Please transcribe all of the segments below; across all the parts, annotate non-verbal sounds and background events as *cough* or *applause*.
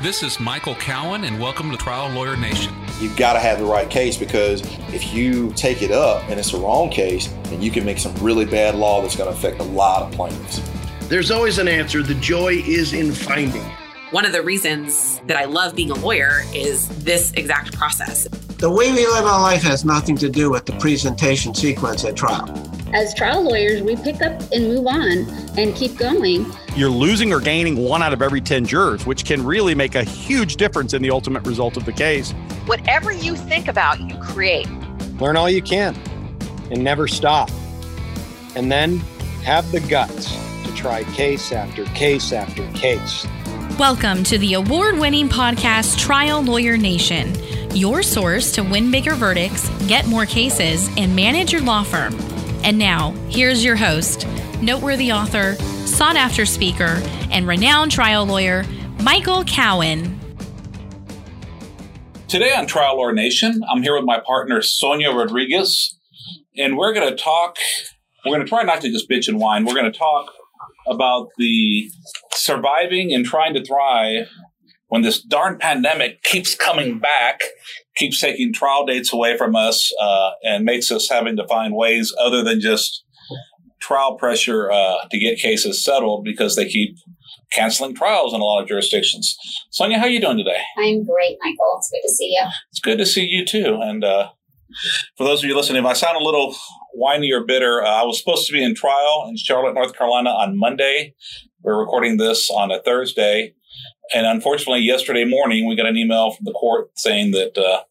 This is Michael Cowen, and welcome to Trial Lawyer Nation. You've got to have the right case because if you take it up and it's the wrong case, then you can make some really bad law that's going to affect a lot of plaintiffs. There's always an answer. The joy is in finding. One of the reasons that I love being a lawyer is this exact process. The way we live our life has nothing to do with the presentation sequence at trial. As trial lawyers, we pick up and move on and keep going. You're losing or gaining one out of every 10 jurors, which can really make a huge difference in the ultimate result of the case. Whatever you think about, you create. Learn all you can and never stop. And then have the guts to try case after case after case. Welcome to the award winning podcast Trial Lawyer Nation, your source to win bigger verdicts, get more cases, and manage your law firm. And now, here's your host, noteworthy author, sought after speaker, and renowned trial lawyer, Michael Cowen. Today on Trial Lawyer Nation, I'm here with my partner, Sonia Rodriguez, and we're going to talk. We're going to try not to just bitch and whine. We're going to talk about the surviving and trying to thrive when this darn pandemic keeps coming back, keeps taking trial dates away from us, uh, and makes us having to find ways other than just trial pressure uh, to get cases settled because they keep canceling trials in a lot of jurisdictions. Sonia, how are you doing today? I'm great, Michael. It's good to see you. It's good to see you too. And uh, for those of you listening, if I sound a little whiny or bitter, uh, I was supposed to be in trial in Charlotte, North Carolina on Monday. We're recording this on a Thursday. And unfortunately, yesterday morning, we got an email from the court saying that uh,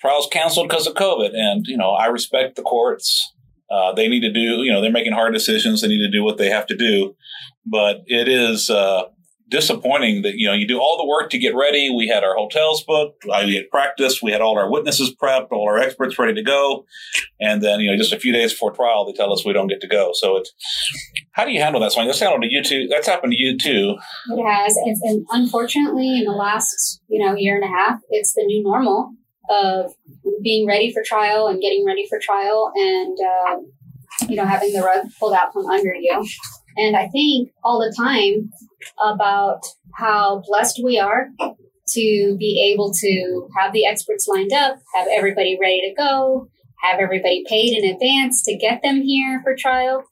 trials canceled because of COVID. And, you know, I respect the courts. Uh, they need to do, you know, they're making hard decisions. They need to do what they have to do. But it is uh, disappointing that, you know, you do all the work to get ready. We had our hotels booked. I had practice. We had all our witnesses prepped, all our experts ready to go. And then, you know, just a few days before trial, they tell us we don't get to go. So it's, how do you handle that, Sonia? That's happened to you too. That's happened to you too. It has. It's, and unfortunately, in the last, you know, year and a half, it's the new normal of being ready for trial and getting ready for trial and, uh, you know, having the rug pulled out from under you. And I think all the time about how blessed we are to be able to have the experts lined up, have everybody ready to go, have everybody paid in advance to get them here for trial.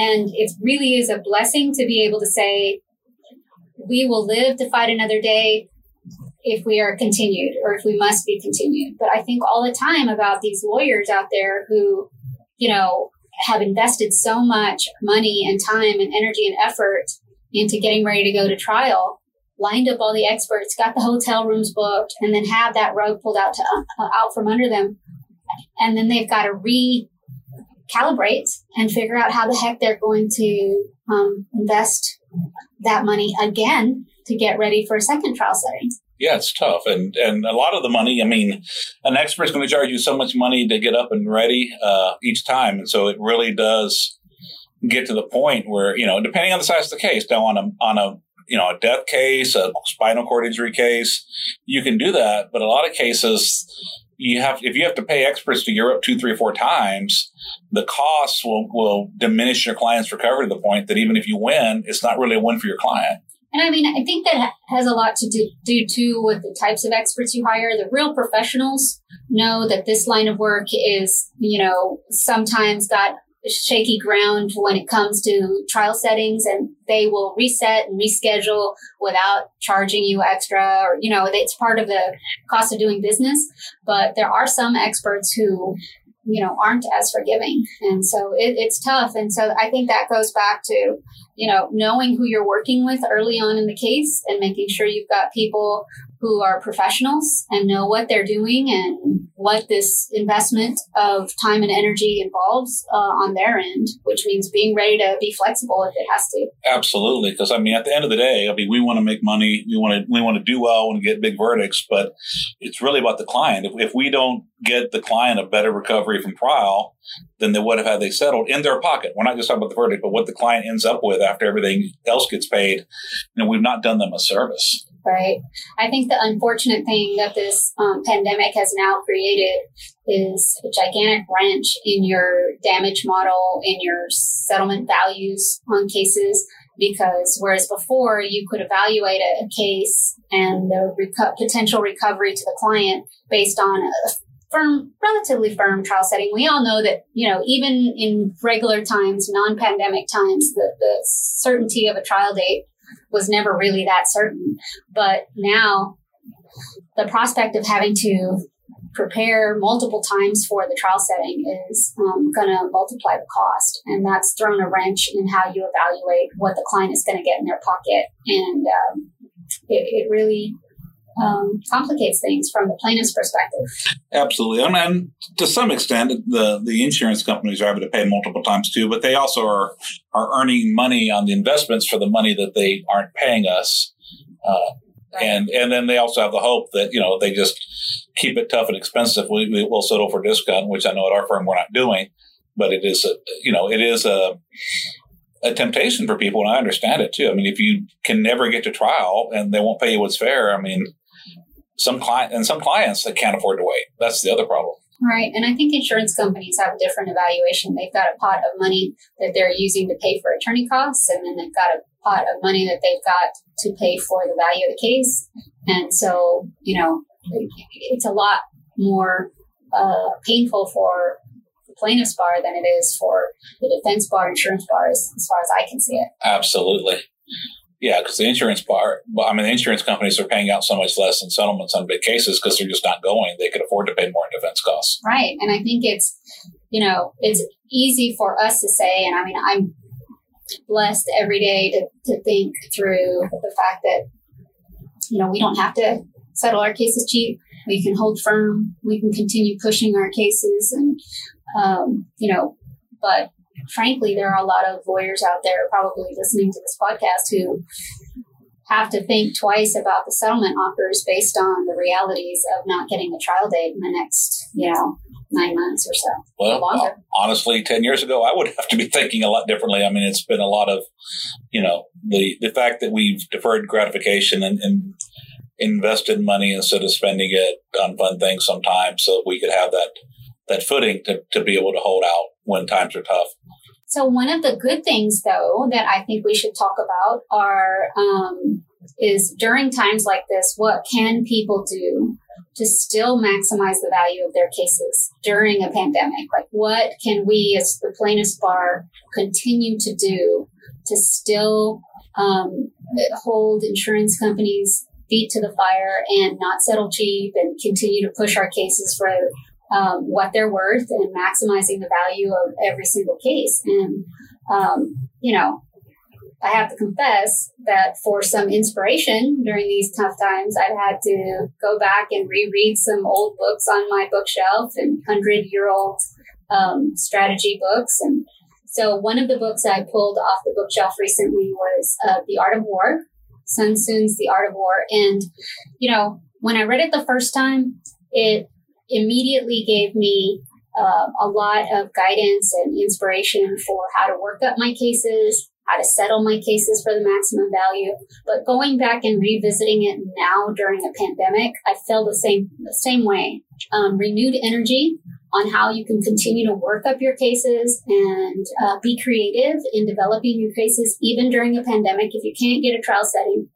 And it really is a blessing to be able to say, we will live to fight another day if we are continued or if we must be continued. But I think all the time about these lawyers out there who, you know, have invested so much money and time and energy and effort into getting ready to go to trial, lined up all the experts, got the hotel rooms booked, and then have that rug pulled out to uh, out from under them, and then they've got to recalibrate and figure out how the heck they're going to um, invest that money again to get ready for a second trial setting. Yeah, it's tough, and and a lot of the money. I mean, an expert's going to charge you so much money to get up and ready uh, each time, and so it really does get to the point where you know, depending on the size of the case, now on a on a you know a death case, a spinal cord injury case, you can do that, but a lot of cases. You have if you have to pay experts to Europe two, three, four times, the costs will will diminish your client's recovery to the point that even if you win, it's not really a win for your client. And I mean, I think that has a lot to do, do too with the types of experts you hire. The real professionals know that this line of work is, you know, sometimes got shaky ground when it comes to trial settings and they will reset and reschedule without charging you extra or, you know, it's part of the cost of doing business. But there are some experts who you know aren't as forgiving and so it, it's tough and so i think that goes back to you know knowing who you're working with early on in the case and making sure you've got people who are professionals and know what they're doing and what this investment of time and energy involves uh, on their end, which means being ready to be flexible if it has to. Absolutely, because I mean, at the end of the day, I mean, we want to make money, we want to we want to do well and get big verdicts, but it's really about the client. If, if we don't get the client a better recovery from trial than they would have had they settled in their pocket, we're not just talking about the verdict, but what the client ends up with after everything else gets paid, you know, we've not done them a service right? I think the unfortunate thing that this um, pandemic has now created is a gigantic wrench in your damage model, in your settlement values on cases. because whereas before you could evaluate a, case and the reco- potential recovery to the client based on a firm, relatively firm trial setting. We all know that, you know, even in regular times, non-pandemic times, the, the certainty of a trial date was never really that certain. But now the prospect of having to prepare multiple times for the trial setting is um, going to multiply the cost. And that's thrown a wrench in how you evaluate what the client is going to get in their pocket. And um, it, it, really um, complicates things from the plaintiff's perspective. Absolutely. Mean, to some extent, the, the insurance companies are able to pay multiple times too, but they also are, are earning money on the investments for the money that they aren't paying us. Uh, Right. And and then they also have the hope that you know they just keep it tough and expensive. We, we will settle for discount, which I know at our firm we're not doing, but it is a you know it is a a temptation for people, and I understand it too. I mean, if you can never get to trial and they won't pay you what's fair, I mean, some client and some clients that can't afford to wait. That's the other problem. Right. And I think insurance companies have a different evaluation. They've got a pot of money that they're using to pay for attorney costs, and then they've got a pot of money that they've got to pay for the value of the case. And so, you know, it's a lot more uh, painful for the plaintiff's bar than it is for the defense bar, insurance bar, as, as far as I can see it. Absolutely. Yeah, because the insurance part, I mean, the insurance companies are paying out so much less in settlements on big cases because they're just not going. They could afford to pay more in defense costs. Right. And I think it's, you know, it's easy for us to say, and I mean, I'm blessed every day to, to think through the fact that, you know, we don't have to settle our cases cheap. We can hold firm. We can continue pushing our cases. And, um, you know, but frankly, there are a lot of lawyers out there probably listening to this podcast who have to think twice about the settlement offers based on the realities of not getting a trial date in the next, you know, nine months or so. Well, uh, honestly, 10 years ago, I would have to be thinking a lot differently. I mean, it's been a lot of, you know, the, the fact that we've deferred gratification and, and invested money instead of spending it on fun things sometimes so we could have that, that footing to, to be able to hold out when times are tough. So one of the good things, though, that I think we should talk about are um, is during times like this, what can people do to still maximize the value of their cases during a pandemic? Like, what can we, as the plaintiffs bar, continue to do to still um, hold insurance companies' feet to the fire and not settle cheap and continue to push our cases for um, what they're worth and maximizing the value of every single case? And um, you know, I have to confess that for some inspiration during these tough times, I've had to go back and reread some old books on my bookshelf and hundred year old um, strategy books. And so one of the books I pulled off the bookshelf recently was uh, The Art of War, Sun Tzu's The Art of War. And, you know, when I read it the first time, it immediately gave me uh, a lot of guidance and inspiration for how to work up my cases, how to settle my cases for the maximum value. But going back and revisiting it now during a pandemic, I feel the same the same way. Um, renewed energy on how you can continue to work up your cases and uh, be creative in developing your cases even during a pandemic. If you can't get a trial setting,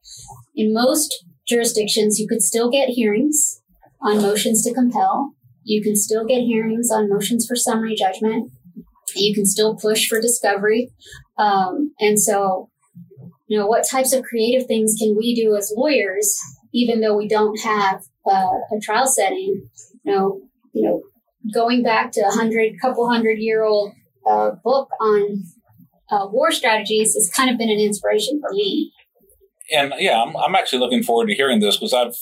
in most jurisdictions, you could still get hearings on motions to compel. You can still get hearings on motions for summary judgment. You can still push for discovery. Um, and so, you know, what types of creative things can we do as lawyers, even though we don't have uh, a trial setting? You know, you know, going back to a hundred, couple hundred year old uh, book on uh, war strategies has kind of been an inspiration for me. And yeah, I'm, I'm actually looking forward to hearing this because I've,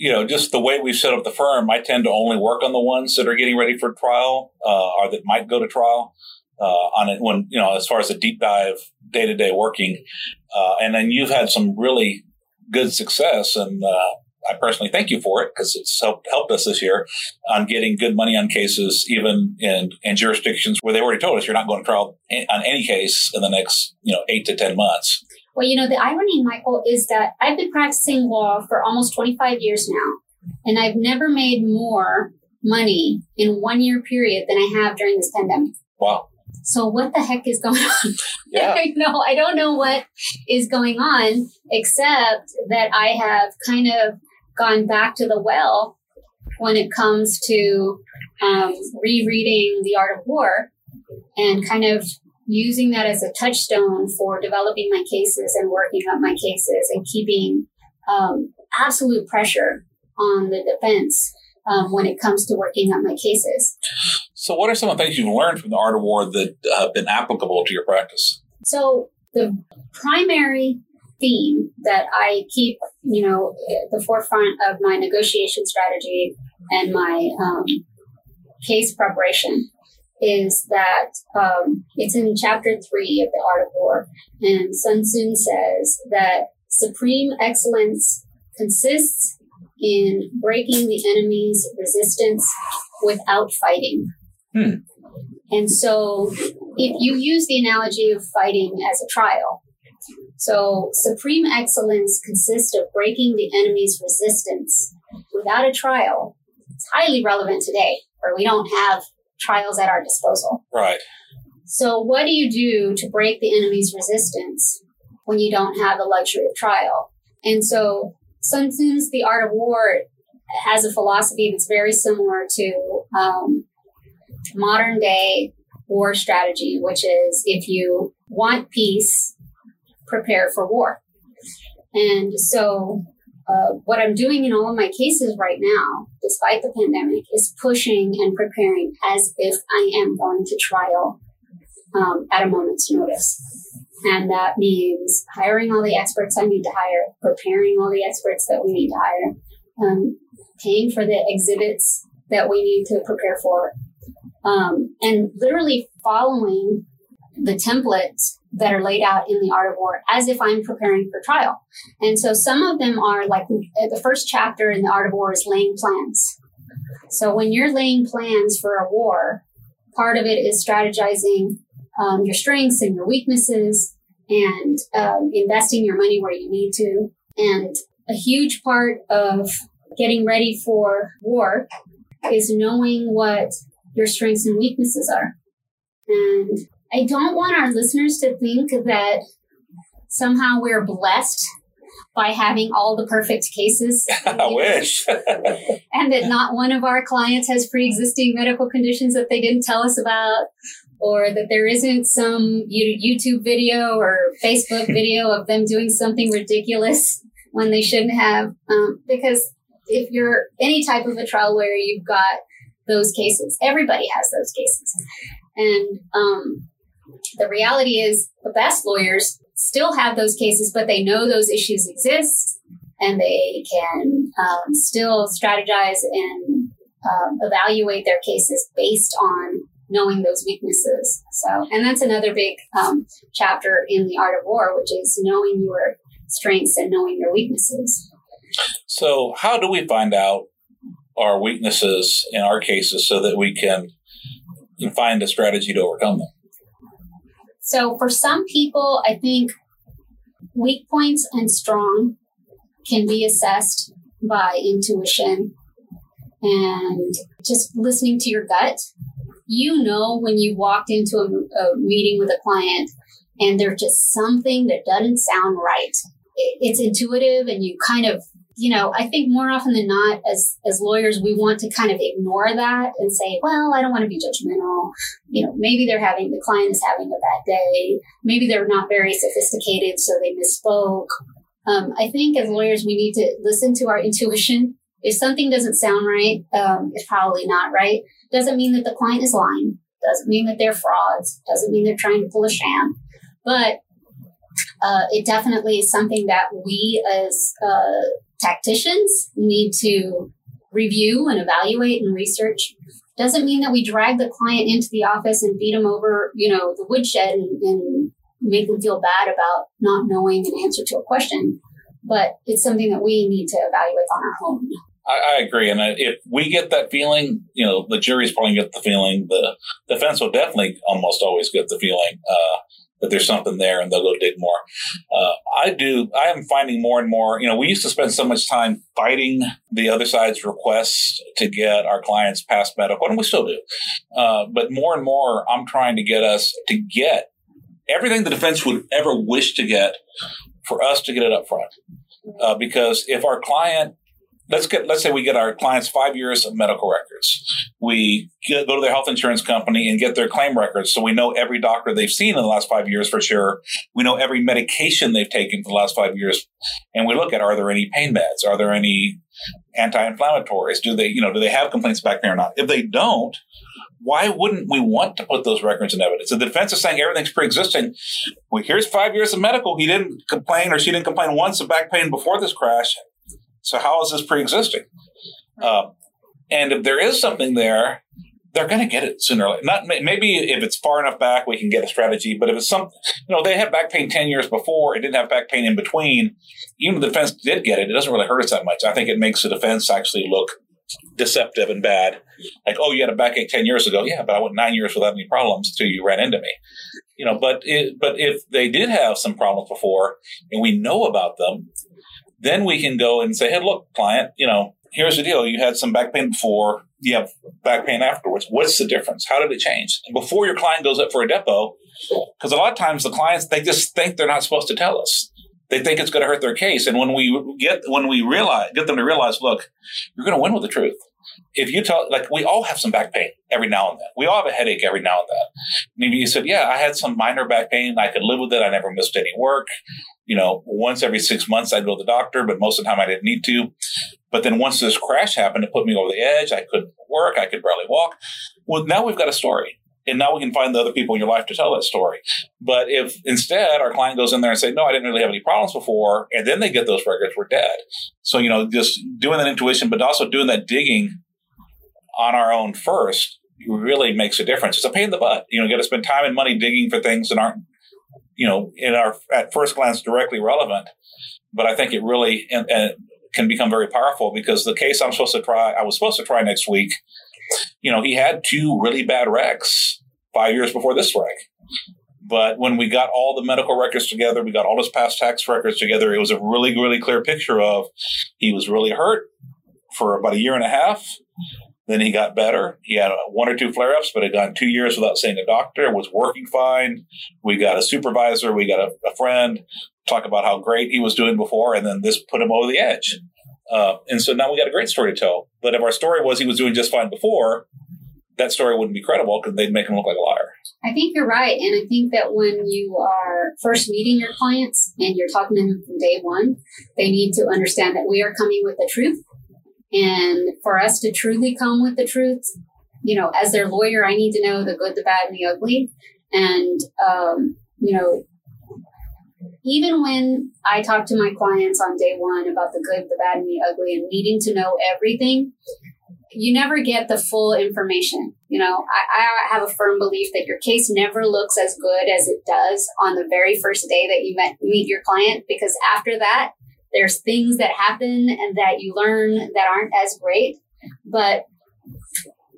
you know, just the way we've set up the firm, I tend to only work on the ones that are getting ready for trial uh, or that might go to trial uh, on it when you know as far as the deep dive day to day working, uh, and then you've had some really good success, and uh, I personally thank you for it because it's helped helped us this year on getting good money on cases, even in in jurisdictions where they already told us you're not going to trial on any case in the next you know eight to ten months. Well, you know the irony, Michael, is that I've been practicing law for almost 25 years now, and I've never made more money in one year period than I have during this pandemic. Wow so what the heck is going on? *laughs* Yeah. I know I don't know what is going on, except that I have kind of gone back to the well when it comes to um, rereading The Art of War and kind of using that as a touchstone for developing my cases and working up my cases and keeping um, absolute pressure on the defense um, when it comes to working up my cases. So, what are some of the things you've learned from the art of war that have been applicable to your practice? So, the primary theme that I keep, you know, at the forefront of my negotiation strategy and my um, case preparation is that um, it's in chapter three of the Art of War, and Sun Tzu says that supreme excellence consists in breaking the enemy's resistance without fighting. Hmm. And so, if you use the analogy of fighting as a trial, so supreme excellence consists of breaking the enemy's resistance without a trial. It's highly relevant today, where we don't have trials at our disposal. Right. So, what do you do to break the enemy's resistance when you don't have the luxury of trial? And so, Sun Tzu's The Art of War has a philosophy that's very similar to um, modern day war strategy, which is if you want peace, prepare for war. And so, uh, what I'm doing in all of my cases right now, despite the pandemic, is pushing and preparing as if I am going to trial um, at a moment's notice. And that means hiring all the experts I need to hire, preparing all the experts that we need to hire, um, paying for the exhibits that we need to prepare for, um, and literally following the templates that are laid out in the art of war as if I'm preparing for trial. And so some of them are like the first chapter in the art of war is laying plans. So when you're laying plans for a war, part of it is strategizing um, your strengths and your weaknesses and um, investing your money where you need to. And a huge part of getting ready for war is knowing what your strengths and weaknesses are. And I don't want our listeners to think that somehow we're blessed by having all the perfect cases. *laughs* I wish. *laughs* and that not one of our clients has pre existing medical conditions that they didn't tell us about, or that there isn't some YouTube video or Facebook *laughs* video of them doing something ridiculous when they shouldn't have. Um, because if you're any type of a trial lawyer, you've got those cases. Everybody has those cases. And um, the reality is, the best lawyers still have those cases, but they know those issues exist and they can um, still strategize and um, evaluate their cases based on knowing those weaknesses. So, and that's another big um, chapter in the art of war, which is knowing your strengths and knowing your weaknesses. So, how do we find out our weaknesses in our cases so that we can find a strategy to overcome them? So for some people, I think weak points and strong can be assessed by intuition and just listening to your gut. You know when you walked into a, a meeting with a client and there's just something that doesn't sound right. It's intuitive and you kind of you know, I think more often than not, as as lawyers, we want to kind of ignore that and say, well, I don't want to be judgmental. You know, maybe they're having the client is having a bad day. Maybe they're not very sophisticated, so they misspoke. Um, I think as lawyers, we need to listen to our *laughs* intuition. If something doesn't sound right, um, it's probably not right. Doesn't mean that the client is lying. Doesn't mean that they're frauds. Doesn't mean they're trying to pull a sham. But uh, it definitely is something that we as uh, tacticians need to review and evaluate and research. Doesn't mean that we drag the client into the office and beat them over, you know, the woodshed and, and make them feel bad about not knowing an answer to a question. But it's something that we need to evaluate on our own. I, I, agree. And if we get that feeling, you know, the jury's probably get the feeling. The defense will definitely almost always get the feeling. Uh, that there's something there and they'll go dig more. Uh, I do, I am finding more and more, you know, we used to spend so much time fighting the other side's requests to get our clients past medical, and we still do. Uh, but more and more, I'm trying to get us to get everything the defense would ever wish to get for us to get it up front. Uh, because if our client let's get let's say we get our clients five years of medical records we get, go to their health insurance company and get their claim records so we know every doctor they've seen in the last five years for sure we know every medication they've taken for the last five years and we look at are there any pain meds are there any anti-inflammatories do they you know do they have complaints back there or not if they don't why wouldn't we want to put those records in evidence? If the defense is saying everything's pre-existing, well, here's five years of medical. He didn't complain or she didn't complain once of back pain before this crash. So how is this pre-existing? Uh, and if there is something there, they're going to get it sooner or later. Not maybe if it's far enough back, we can get a strategy. But if it's some, you know, they had back pain ten years before, it didn't have back pain in between. Even if the defense did get it, it doesn't really hurt us that much. I think it makes the defense actually look deceptive and bad. Like, oh, you had a backache ten years ago, yeah, but I went nine years without any problems until you ran into me. You know, but it, but if they did have some problems before and we know about them, then we can go and say, hey, look, client, you know, here's the deal. You had some back pain before, you have back pain afterwards. What's the difference? How did it change? And before your client goes up for a depot, because a lot of times the clients, they just think they're not supposed to tell us. They think it's going to hurt their case. And when we get, when we realize, get them to realize, look, you're going to win with the truth. If you tell, like, we all have some back pain every now and then. We all have a headache every now and then. Maybe you said, yeah, I had some minor back pain. I could live with it. I never missed any work you know, once every six months I'd go to the doctor, but most of the time I didn't need to. But then once this crash happened, it put me over the edge. I couldn't work. I could barely walk. Well, now we've got a story. And now we can find the other people in your life to tell that story. But if instead our client goes in there and say, no, I didn't really have any problems before, and then they get those records, we're dead. So, you know, just doing that intuition, but also doing that digging on our own first really makes a difference. It's a pain in the butt. You know, you got to spend time and money digging for things that aren't you know, in our at first glance directly relevant, but I think it really and, and can become very powerful because the case I'm supposed to try, I was supposed to try next week. You know, he had two really bad wrecks five years before this wreck. But when we got all the medical records together, we got all his past tax records together, it was a really, really clear picture of he was really hurt for about a year and a half. Then he got better. He had one or two flare ups, but had gone two years without seeing a doctor, was working fine. We got a supervisor, we got a, a friend talk about how great he was doing before, and then this put him over the edge. Uh, and so now we got a great story to tell. But if our story was he was doing just fine before, that story wouldn't be credible because they'd make him look like a liar. I think you're right. And I think that when you are first meeting your clients and you're talking to them from day one, they need to understand that we are coming with the truth and for us to truly come with the truth, you know, as their lawyer, I need to know the good, the bad, and the ugly. And, um, you know, even when I talk to my clients on day one about the good, the bad, and the ugly and needing to know everything, you never get the full information. You know, I, I, have a firm belief that your case never looks as good as it does on the very first day that you met, meet your client because after that, there's things that happen and that you learn that aren't as great. But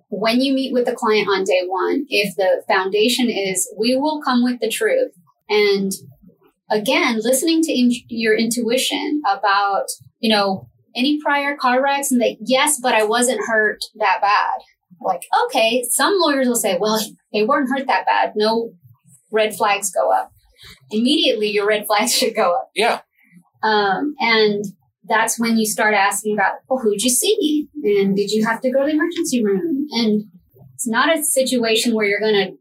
when you meet with the client on day one, if the foundation is we will come with the truth and again, listening to in- your intuition about, you know, any prior car wrecks and that, yes, but I wasn't hurt that bad. Like, okay, some lawyers will say, well, they weren't hurt that bad. No red flags go up. Immediately, your red flags *laughs* should go up. Yeah. Um, and that's when you start asking about, well, who'd you see? And did you have to go to the emergency room? And it's not a situation where you're going to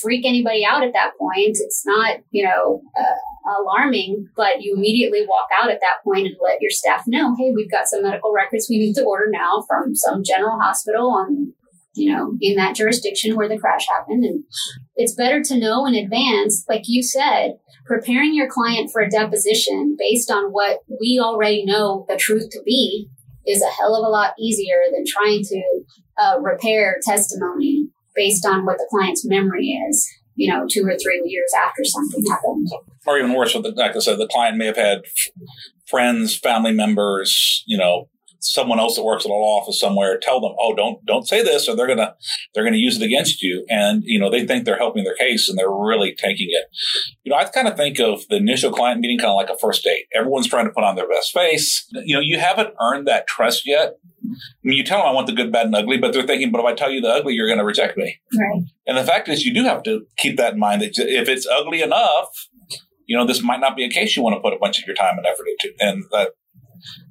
freak anybody out at that point. It's not, you know, uh, alarming, but you immediately walk out at that point and let your staff know, hey, we've got some medical records we need to order now from some general hospital on, you know, in that jurisdiction where the crash happened. And it's better to know in advance, like you said, preparing your client for a deposition based on what we already know the truth to be is a hell of a lot easier than trying to uh, repair testimony based on what the client's memory is, you know, two or three years after something happened. Or even worse, with the, like I said, the client may have had friends, family members, you know, someone else that works in a law office somewhere tell them, "Oh, don't don't say this," or they're gonna they're gonna use it against you, and you know they think they're helping their case and they're really taking it. You know, I kind of think of the initial client meeting kind of like a first date. Everyone's trying to put on their best face. You know, you haven't earned that trust yet. I mean, you tell them I want the good, bad, and ugly, but they're thinking, but if I tell you the ugly, you're going to reject me. Right. And the fact is, you do have to keep that in mind that if it's ugly enough, you know, this might not be a case you want to put a bunch of your time and effort into. And that,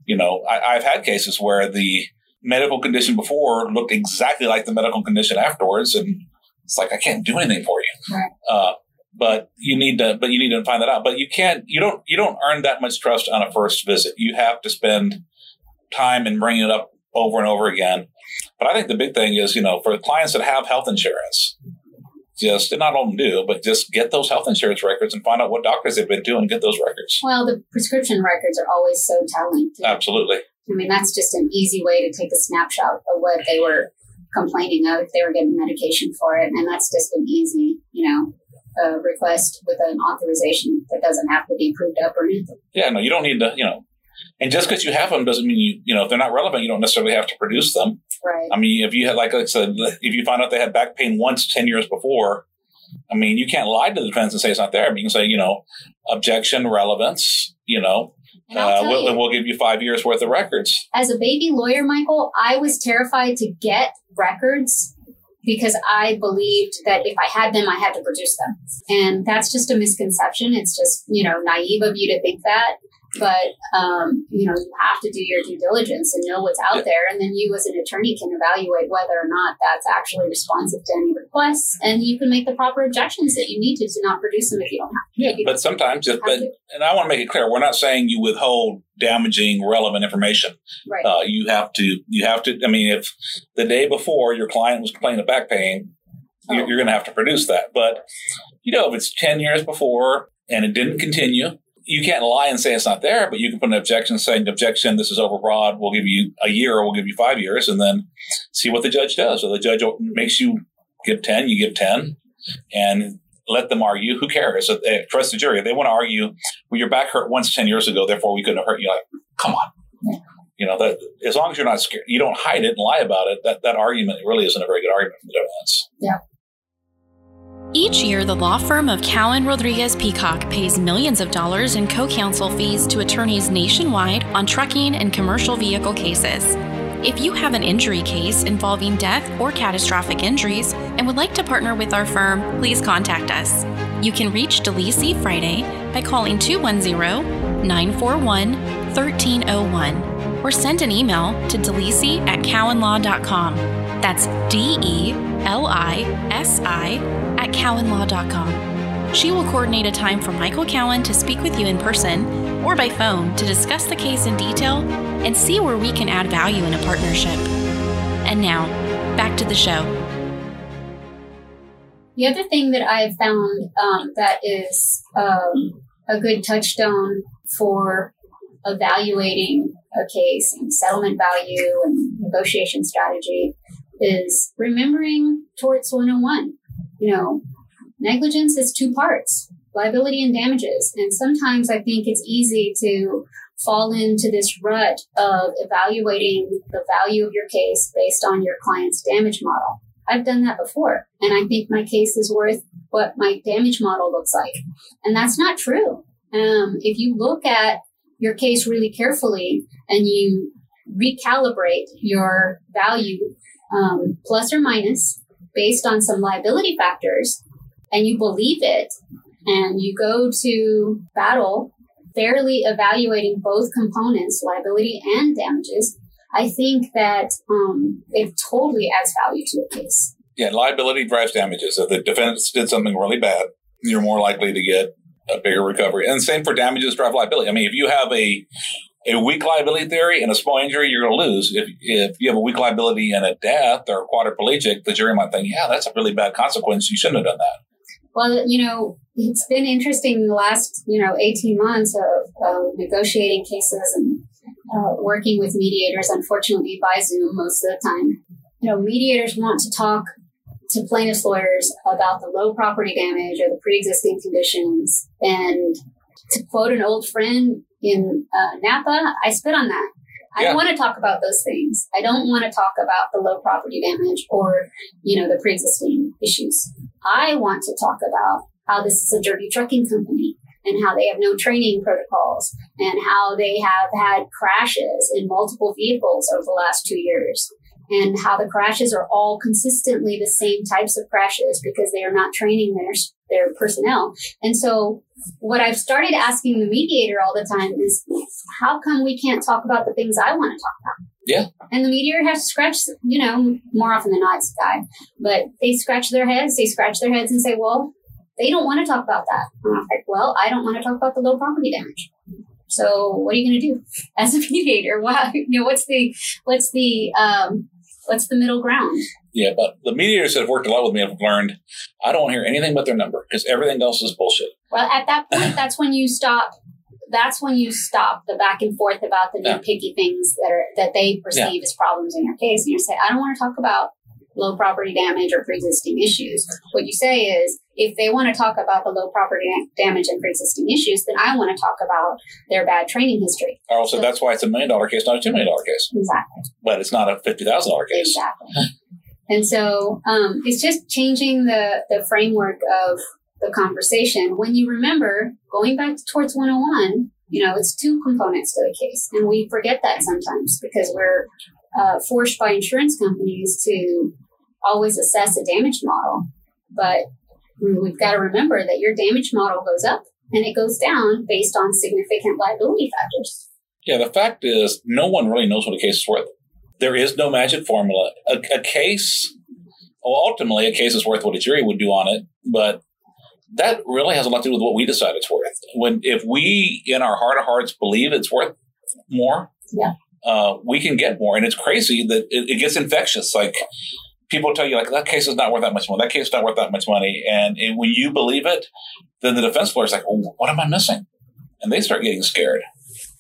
you know, I, I've had cases where the medical condition before looked exactly like the medical condition afterwards. And it's like, I can't do anything for you. Right. Uh, but you need to, but you need to find that out. But you can't, you don't, you don't earn that much trust on a first visit. You have to spend time and bring it up over and over again. But I think the big thing is, you know, for clients that have health insurance, just and not all of them do, but just get those health insurance records and find out what doctors they've been to and get those records. Well, the prescription records are always so telling. Too. Absolutely. I mean, that's just an easy way to take a snapshot of what they were complaining of if they were getting medication for it, and that's just an easy, you know, uh, request with an authorization that doesn't have to be proved up or anything. Yeah, no, you don't need to, you know, and just because you have them doesn't mean you, you know, if they're not relevant, you don't necessarily have to produce them. Right. I mean, if you had, like I said, if you find out they had back pain once 10 years before, I mean, you can't lie to the defense and say it's not there. But you can say, you know, objection, relevance, you know, And uh, we'll, you- we'll give you five years worth of records. As a baby lawyer, Michael, I was terrified to get records because I believed that if I had them, I had to produce them. And that's just a misconception. It's just, you know, naive of you to think that. But, um, you know, you have to do your due diligence and know what's out there. And then you, as an attorney, can evaluate whether or not that's actually responsive to any requests. And you can make the proper objections that you need to to not produce them if you don't have to. Yeah, but sometimes, but, and I want to make it clear, we're not saying you withhold damaging, relevant information. Right. Uh, you have to, you have to. I mean, if the day before your client was complaining of back pain, you're, you're going to have to produce that. But you know, if it's ten years before and it didn't continue, you can't lie and say it's not there. But you can put an objection saying, "Objection, this is overbroad. We'll give you a year, or we'll give you five years," and then see what the judge does. So the judge makes you give ten, you give ten, and let them argue. Who cares? So, trust the jury. They want to argue, well, your back hurt once 10 years ago, therefore we couldn't have hurt you. Like, come on. You know, that as long as you're not scared, you don't hide it and lie about it, that, that argument really isn't a very good argument from the defense. Yeah. Each year, the law firm of Cowen Rodriguez Peacock pays millions of dollars in co counsel fees to attorneys nationwide on trucking and commercial vehicle cases. If you have an injury case involving death or catastrophic injuries and would like to partner with our firm, please contact us. You can reach DeLisi Friday by calling 210 941 1301 or send an email to delisi at cowenlaw.com. That's D E L I S I at cowenlaw.com. She will coordinate a time for Michael Cowen to speak with you in person or by phone to discuss the case in detail and see where we can add value in a partnership. And now, back to the show. The other thing that I've found um, that is um, a good touchstone for evaluating a case and settlement value and negotiation strategy is remembering torts 101. You know, negligence is two parts liability and damages. And sometimes I think it's easy to fall into this rut of evaluating the value of your case based on your client's damage model. I've done that before, and I think my case is worth what my damage model looks like. And that's not true. Um, if you look at your case really carefully and you recalibrate your value um, plus or minus based on some liability factors, and you believe it, and you go to battle fairly evaluating both components, liability and damages, I think that um, it totally adds value to a case. Yeah, liability drives damages. If the defendant did something really bad, you're more likely to get a bigger recovery. And same for damages drive liability. I mean, if you have a a weak liability theory and a small injury, you're going to lose. If, if you have a weak liability and a death or a quadriplegic, the jury might think, yeah, that's a really bad consequence. You shouldn't have done that. Well, you know, it's been interesting the last, you know, 18 months of um, negotiating cases and uh, working with mediators, unfortunately by Zoom most of the time. You know, mediators want to talk to plaintiffs' lawyers about the low property damage or the pre-existing conditions. And to quote an old friend in uh, Napa, I spit on that. I yeah. don't want to talk about those things. I don't want to talk about the low property damage or, you know, the pre-existing issues. I want to talk about how this is a dirty trucking company and how they have no training protocols and how they have had crashes in multiple vehicles over the last two years and how the crashes are all consistently the same types of crashes because they are not training their their personnel. And so what I've started asking the mediator all the time is how come we can't talk about the things I want to talk about? Yeah. And the mediator has to scratch, you know, more often than not it's a guy, but they scratch their heads, they scratch their heads and say, well, they don't want to talk about that. I'm like, well, I don't want to talk about the low property damage. So what are you going to do *laughs* as a mediator? Wow, you know, what's the what's the um, what's the middle ground? Yeah, but the mediators that have worked a lot with me have learned I don't want to hear anything but their number because everything else is bullshit. Well, at that point, *laughs* that's when you stop. That's when you stop the back and forth about the nitpicky yeah. things that are that they perceive yeah. as problems in your case, and you say, I don't want to talk about low property damage or pre-existing issues. What you say is, if they want to talk about the low property damage and pre-existing issues, then I want to talk about their bad training history. Also, so, that's why it's a million dollar case, not a two million dollar case. Exactly. But it's not a fifty thousand dollar case. Exactly. and so um, it's just changing the the framework of the conversation. When you remember going back towards 101, you know, it's two components to the case, and we forget that sometimes because we're uh, forced by insurance companies to always assess a damage model. But we've got to remember that your damage model goes up and it goes down based on significant liability factors. Yeah, the fact is, no one really knows what a case is worth. There is no magic formula. A, a case, well, ultimately, a case is worth what a jury would do on it, but that really has a lot to do with what we decide it's worth. When if we, in our heart of hearts, believe it's worth more, yeah. Uh, we can get more. And it's crazy that it, it, gets infectious. Like people tell you, like that case is not worth that much money. That case is not worth that much money. And, and when you believe it, then the defense lawyer is like, oh, what am I missing? And they start getting scared.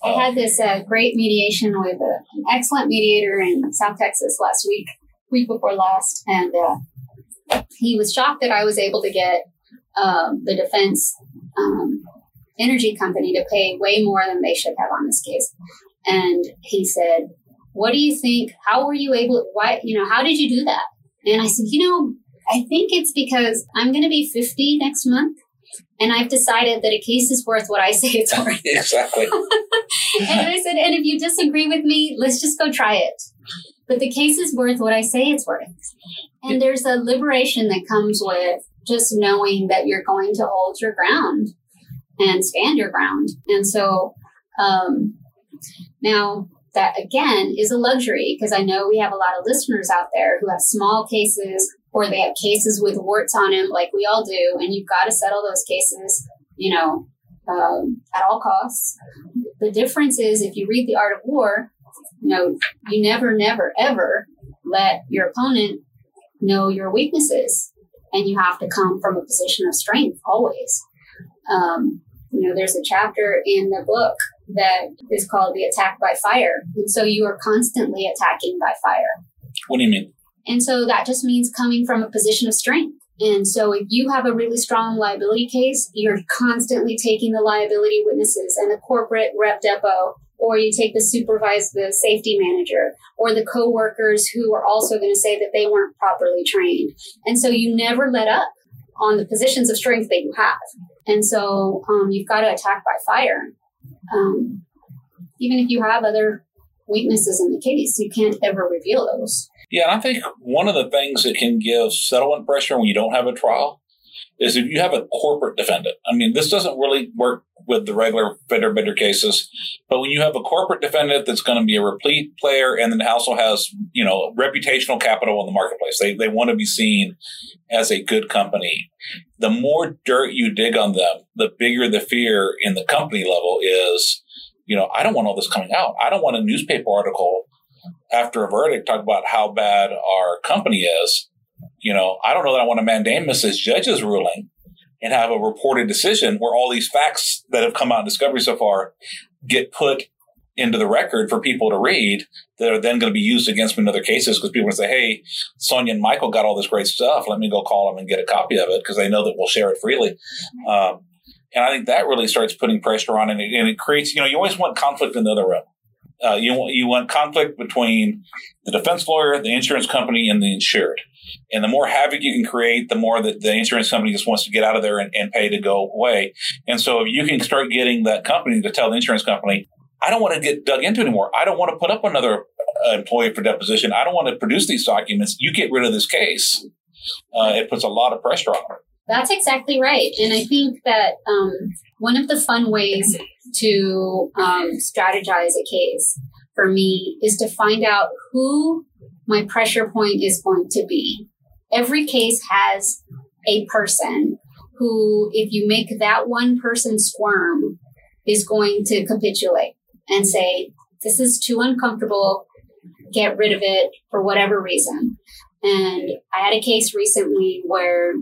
I uh, had this uh, great mediation with a, an excellent mediator in South Texas last week, week before last, and uh, he was shocked that I was able to get um, the defense um, energy company to pay way more than they should have on this case. And he said, What do you think? How were you able? Why, you know, how did you do that? And I said, You know, I think it's because I'm going to be 50 next month. And I've decided that a case is worth what I say it's *laughs* worth. exactly. *laughs* and I said, and if you disagree with me, let's just go try it. But the case is worth what I say it's worth. And there's a liberation that comes with just knowing that you're going to hold your ground and stand your ground. And so, um, now, that again is a luxury because I know we have a lot of listeners out there who have small cases or they have cases with warts on them, like we all do, and you've got to settle those cases, you know, um, at all costs. The difference is if you read The Art of War, you know, you never, never, ever let your opponent know your weaknesses, and you have to come from a position of strength always. Um, you know, there's a chapter in the book that is called the attack by fire. And so you are constantly attacking by fire. What do you mean? And so that just means coming from a position of strength. And so if you have a really strong liability case, you're constantly taking the liability witnesses and the corporate rep depot, or you take the supervise the safety manager or the coworkers who are also going to say that they weren't properly trained. And so you never let up on the positions of strength that you have. And so um, you've got to attack by fire um, even if you have other weaknesses in the case, you can't ever reveal those. Yeah, I think one of the things that can give settlement pressure when you don't have a trial is if you have a corporate defendant. I mean, this doesn't really work with the regular fender bender cases, but when you have a corporate defendant that's going to be a replete player and then also has, you know, reputational capital in the marketplace, they, they want to be seen as a good company. The more dirt you dig on them, the bigger the fear in the company level is, you know, I don't want all this coming out. I don't want a newspaper article after a verdict talk about how bad our company is you know, I don't know that I want to mandamus this judge's ruling and have a reported decision where all these facts that have come out in discovery so far get put into the record for people to read that are then going to be used against me in other cases because people will say, hey, Sonia and Michael got all this great stuff. Let me go call them and get a copy of it because they know that we'll share it freely. Um, and I think that really starts putting pressure on and it, and it creates, you know, you always want conflict in the other room. uh, you you want conflict between the defense lawyer, the insurance company, and the insured. And the more havoc you can create, the more that the insurance company just wants to get out of there and, and pay to go away. And so if you can start getting that company to tell the insurance company, I don't want to get dug into anymore. I don't want to put up another uh, employee for deposition. I don't want to produce these documents. You get rid of this case. Uh, it puts a lot of pressure on her. That's exactly right. And I think that um, one of the fun ways to um, strategize a case for me is to find out who my pressure point is going to be. Every case has a person who, if you make that one person squirm, is going to capitulate and say, This is too uncomfortable, get rid of it for whatever reason. And I had a case recently where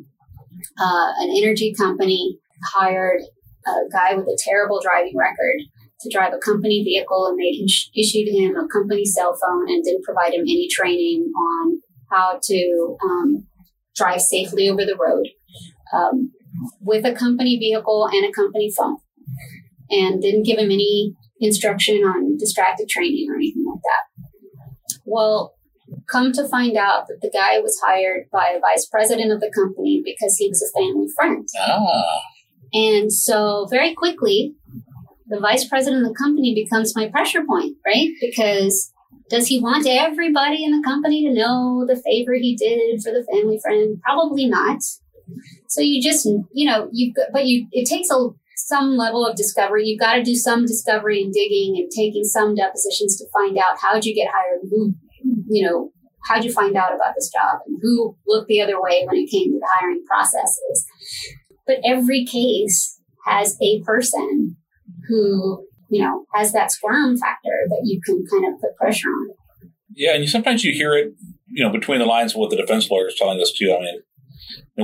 uh, an energy company hired a guy with a terrible driving record to drive a company vehicle and they issued him a company cell phone and didn't provide him any training on how to um, drive safely over the road um, with a company vehicle and a company phone and didn't give him any instruction on distracted training or anything like that. Well, come to find out that the guy was hired by a vice president of the company because he was a family friend. Ah. And so very quickly, the vice president of the company becomes my pressure point, right? Because does he want everybody in the company to know the favor he did for the family friend? Probably not. So you just, you know, you but you it takes a some level of discovery. You've got to do some discovery and digging and taking some depositions to find out how'd you get hired, who, you know, how'd you find out about this job, and who looked the other way when it came to the hiring processes. But every case has a person who, you know, has that squirm factor that you can kind of put pressure on. Yeah, and you, sometimes you hear it, you know, between the lines of what the defense lawyer is telling us too. I mean,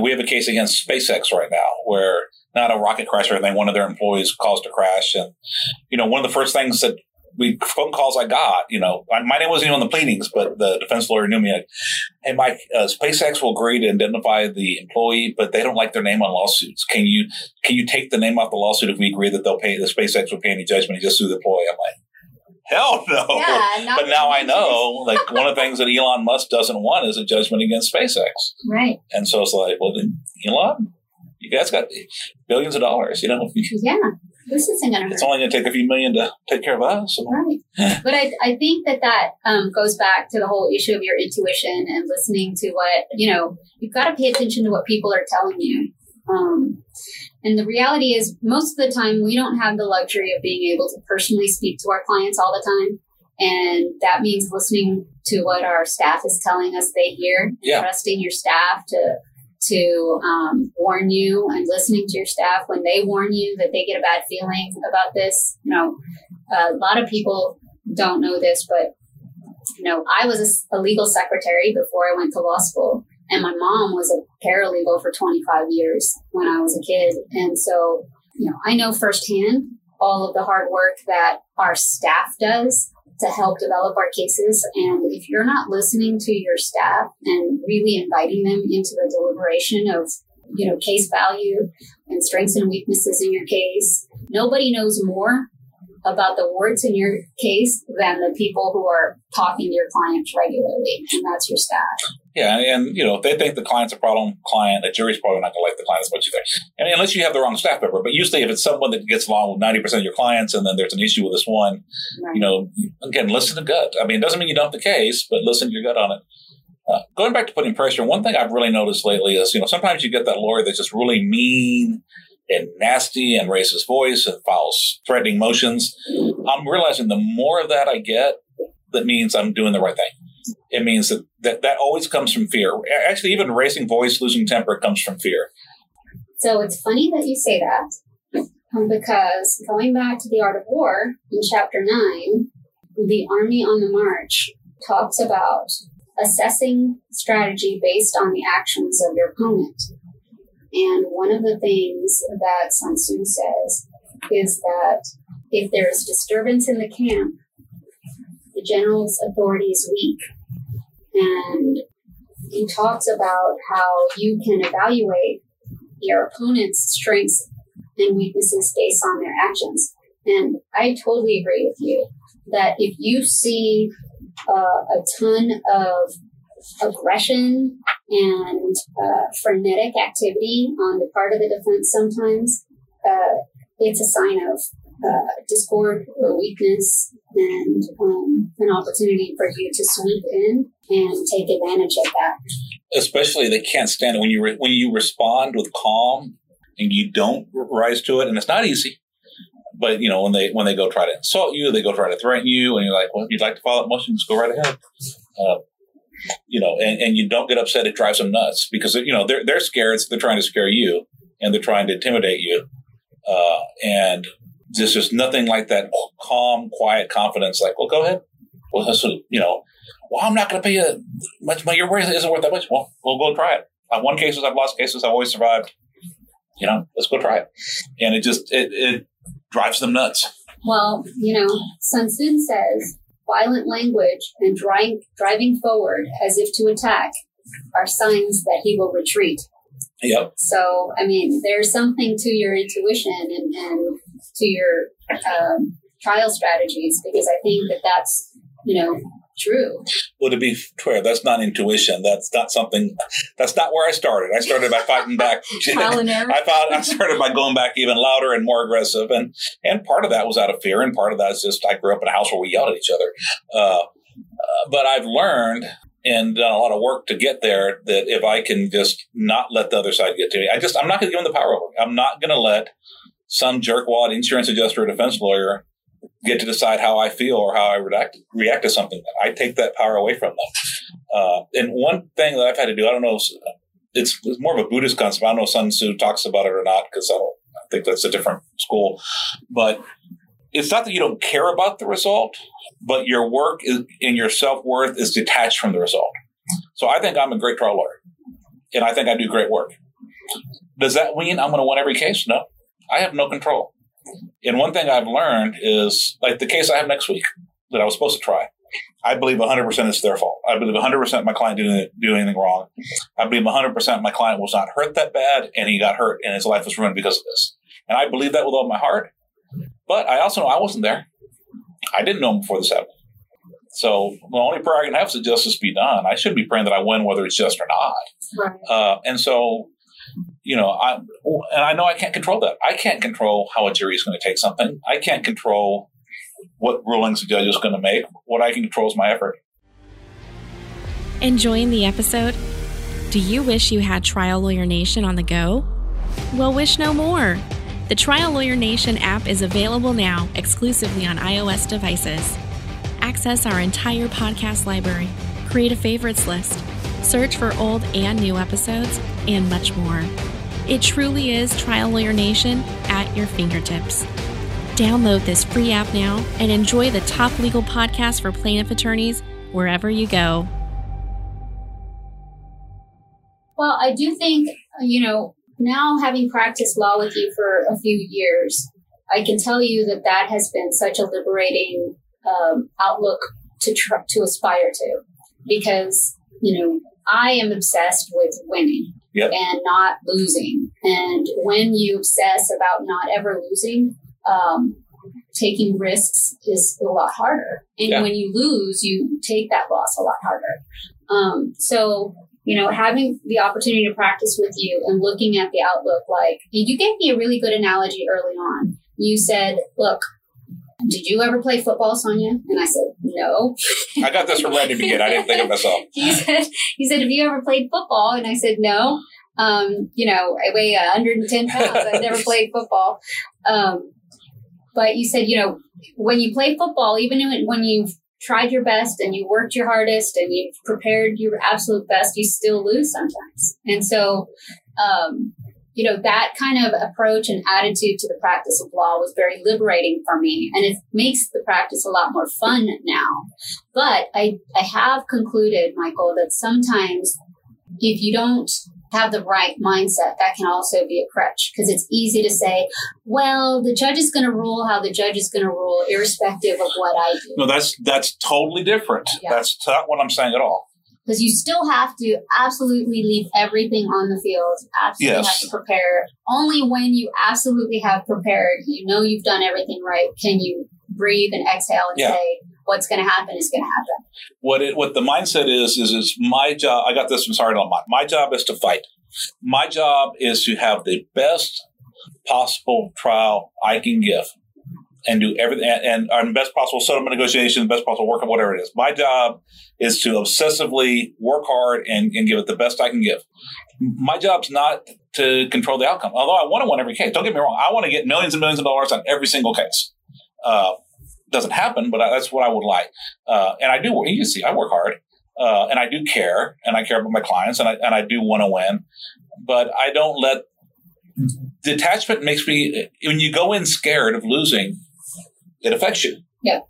we have a case against SpaceX right now where not a rocket crash or anything, one of their employees caused a crash, and you know, one of the first things that we phone calls I got, you know, my name wasn't even on the pleadings, but the defense lawyer knew me. Like, hey, Mike, uh, SpaceX will agree to identify the employee, but they don't like their name on lawsuits. Can you can you take the name off the lawsuit if we agree that they'll pay the SpaceX will pay any judgment? He just sue the employee. I'm like. Hell no. Yeah, *laughs* but now I know, like, one of the things that Elon Musk doesn't want is a judgment against SpaceX. Right. And so it's like, well, then, Elon, you guys got billions of dollars, you know? Yeah this isn't going to It's only going to take a few million to take care of us. Right. *laughs* but I, I think that that um, goes back to the whole issue of your intuition and listening to what, you know, you've got to pay attention to what people are telling you. Um, and the reality is, most of the time, we don't have the luxury of being able to personally speak to our clients all the time. And that means listening to what our staff is telling us they hear, yeah. trusting your staff to to um, warn you and listening to your staff when they warn you that they get a bad feeling about this. You know, a lot of people don't know this, but you know, I was a, legal secretary before I went to law school, and my mom was a paralegal for 25 years when I was a kid, and so you know, I know firsthand all of the hard work that our staff does to help develop our cases. And if you're not listening to your staff and really inviting them into the deliberation of, you know, case value and strengths and weaknesses in your case, nobody knows more about the warts in your case than the people who are talking to your clients regularly, and that's your staff. Yeah, and, you know, if they think the client's a problem client, the jury's probably not going to like the client as much either. I mean, unless you have the wrong staff member. But usually, if it's someone that gets along with ninety percent of your clients, and then there's an issue with this one, right. you know, again, listen to gut. I mean, it doesn't mean you dump the case, but listen to your gut on it. Uh, going back to putting pressure, one thing I've really noticed lately is, you know, sometimes you get that lawyer that's just really mean and nasty and raises voice and files threatening motions. I'm realizing the more of that I get, that means I'm doing the right thing. It means that that, that always comes from fear. Actually, even raising voice, losing temper comes from fear. So it's funny that you say that um, because going back to the art of war in chapter nine, the army on the march talks about assessing strategy based on the actions of your opponent. And one of the things that Sun Tzu says is that if there's disturbance in the camp, the general's authority is weak. And he talks about how you can evaluate your opponent's strengths and weaknesses based on their actions. And I totally agree with you that if you see uh, a ton of aggression and uh, frenetic activity on the part of the defense sometimes, uh, it's a sign of uh, discord or weakness and um, an opportunity for you to swoop in and take advantage of that. Especially, they can't stand it when you re- when you respond with calm and you don't rise to it, and it's not easy. But you know when they when they go try to insult you, they go try to threaten you, and you're like, "Well, you'd like to follow up motion? Just go right ahead." Uh, you know, and, and you don't get upset. It drives them nuts because you know they're they're scared. So they're trying to scare you, and they're trying to intimidate you. Uh, and there's just nothing like that calm, quiet confidence. Like, well, go ahead. Well, that's what, you know. Well, I'm not going to pay you much money. Your worth isn't worth that much. Well, we'll go try it. I've won cases. I've lost cases. I've always survived. You know, let's go try it. And it just it, it drives them nuts. Well, you know, Sun Tzu says violent language and driving, driving forward as if to attack are signs that he will retreat. Yep. So, I mean, there's something to your intuition and, and to your um, trial strategies because I think that that's, you know, true. Well, to be fair, that's not intuition. That's not something. That's not where I started. I started by fighting back. *laughs* I thought I started by going back even louder and more aggressive, and and part of that was out of fear, and part of that is just I grew up in a house where we yelled at each other. Uh, uh, but I've learned and done a lot of work to get there that if I can just not let the other side get to me, I just I'm not going to give them the power over. I'm not going to let some jerkwad insurance adjuster or defense lawyer get to decide how I feel or how I react react to something. I take that power away from them. Uh, and one thing that I've had to do, I don't know, it's, it's more of a Buddhist concept. I don't know if Sun Tzu talks about it or not because I. I think that's a different school, but it's not that you don't care about the result, but your work is, and your self worth is detached from the result. So I think I'm a great trial lawyer, and I think I do great work. Does that mean I'm going to win every case? No, I have no control. And one thing I've learned is like the case I have next week that I was supposed to try. I believe 100% it's their fault. I believe 100% my client didn't do anything wrong. I believe 100% my client was not hurt that bad and he got hurt and his life was ruined because of this. And I believe that with all my heart. But I also know I wasn't there. I didn't know him before this happened. So the only prayer I can have is that justice be done. I should be praying that I win whether it's just or not. Right. Uh, and so you know, I oh, and I know I can't control that. I can't control how a jury is going to take something. I can't control what rulings the judge is going to make. What I can control is my effort. Enjoying the episode? Do you wish you had Trial Lawyer Nation on the go? Well, wish no more. The Trial Lawyer Nation app is available now exclusively on iOS devices. Access our entire podcast library, create a favorites list, search for old and new episodes, and much more. It truly is Trial Lawyer Nation at your fingertips. Download this free app now and enjoy the top legal podcast for plaintiff attorneys wherever you go. Well, I do think, you know, now having practiced law with you for a few years, I can tell you that that has been such a liberating um, outlook to tr- to aspire to, because you know I am obsessed with winning Yep. and not losing, and when you obsess about not ever losing, um, taking risks is a lot harder, and Yeah. when you lose, you take that loss a lot harder. Um, so you know, having the opportunity to practice with you and looking at the outlook, like you gave me a really good analogy early on. You said, "Look, did you ever play football, Sonia?" And I said, "No." *laughs* I got this from Randy Begin. I didn't think of myself. *laughs* he said, "He said, have you ever played football?" And I said, "No." Um, you know, I weigh 110 pounds. I've never *laughs* played football. Um, but you said, you know, when you play football, even when- when you've tried your best and you worked your hardest and you've prepared your absolute best, you still lose sometimes. And so, um, you know, that kind of approach and attitude to the practice of law was very liberating for me. And it makes the practice a lot more fun now. But I, I have concluded, Michael, that sometimes if you don't have the right mindset, that can also be a crutch because it's easy to say, well, the judge is going to rule how the judge is going to rule, irrespective of what I do. No, that's that's totally different. Yeah. That's not what I'm saying at all. Because you still have to absolutely leave everything on the field, absolutely Yes. have to prepare. Only when you absolutely have prepared, you know you've done everything right, can you breathe and exhale and Yeah. say, what's going to happen is going to happen. what it what the mindset is is is my job. I got this from Sergeant Lamont. My job is to fight. My job is to have the best possible trial I can give, and do everything and, and best possible settlement negotiation, best possible work, on whatever it is. My job is to obsessively work hard and, and give it the best I can give. My job's not to control the outcome. Although I want to win every case. Don't get me wrong. I want to get millions and millions of dollars on every single case. Uh, doesn't happen, but I, that's what I would like. Uh, and I do. You see, I work hard, uh, and I do care, and I care about my clients, and I and I do want to win, but I don't let detachment makes me when you go in scared of losing, it affects you. Yeah.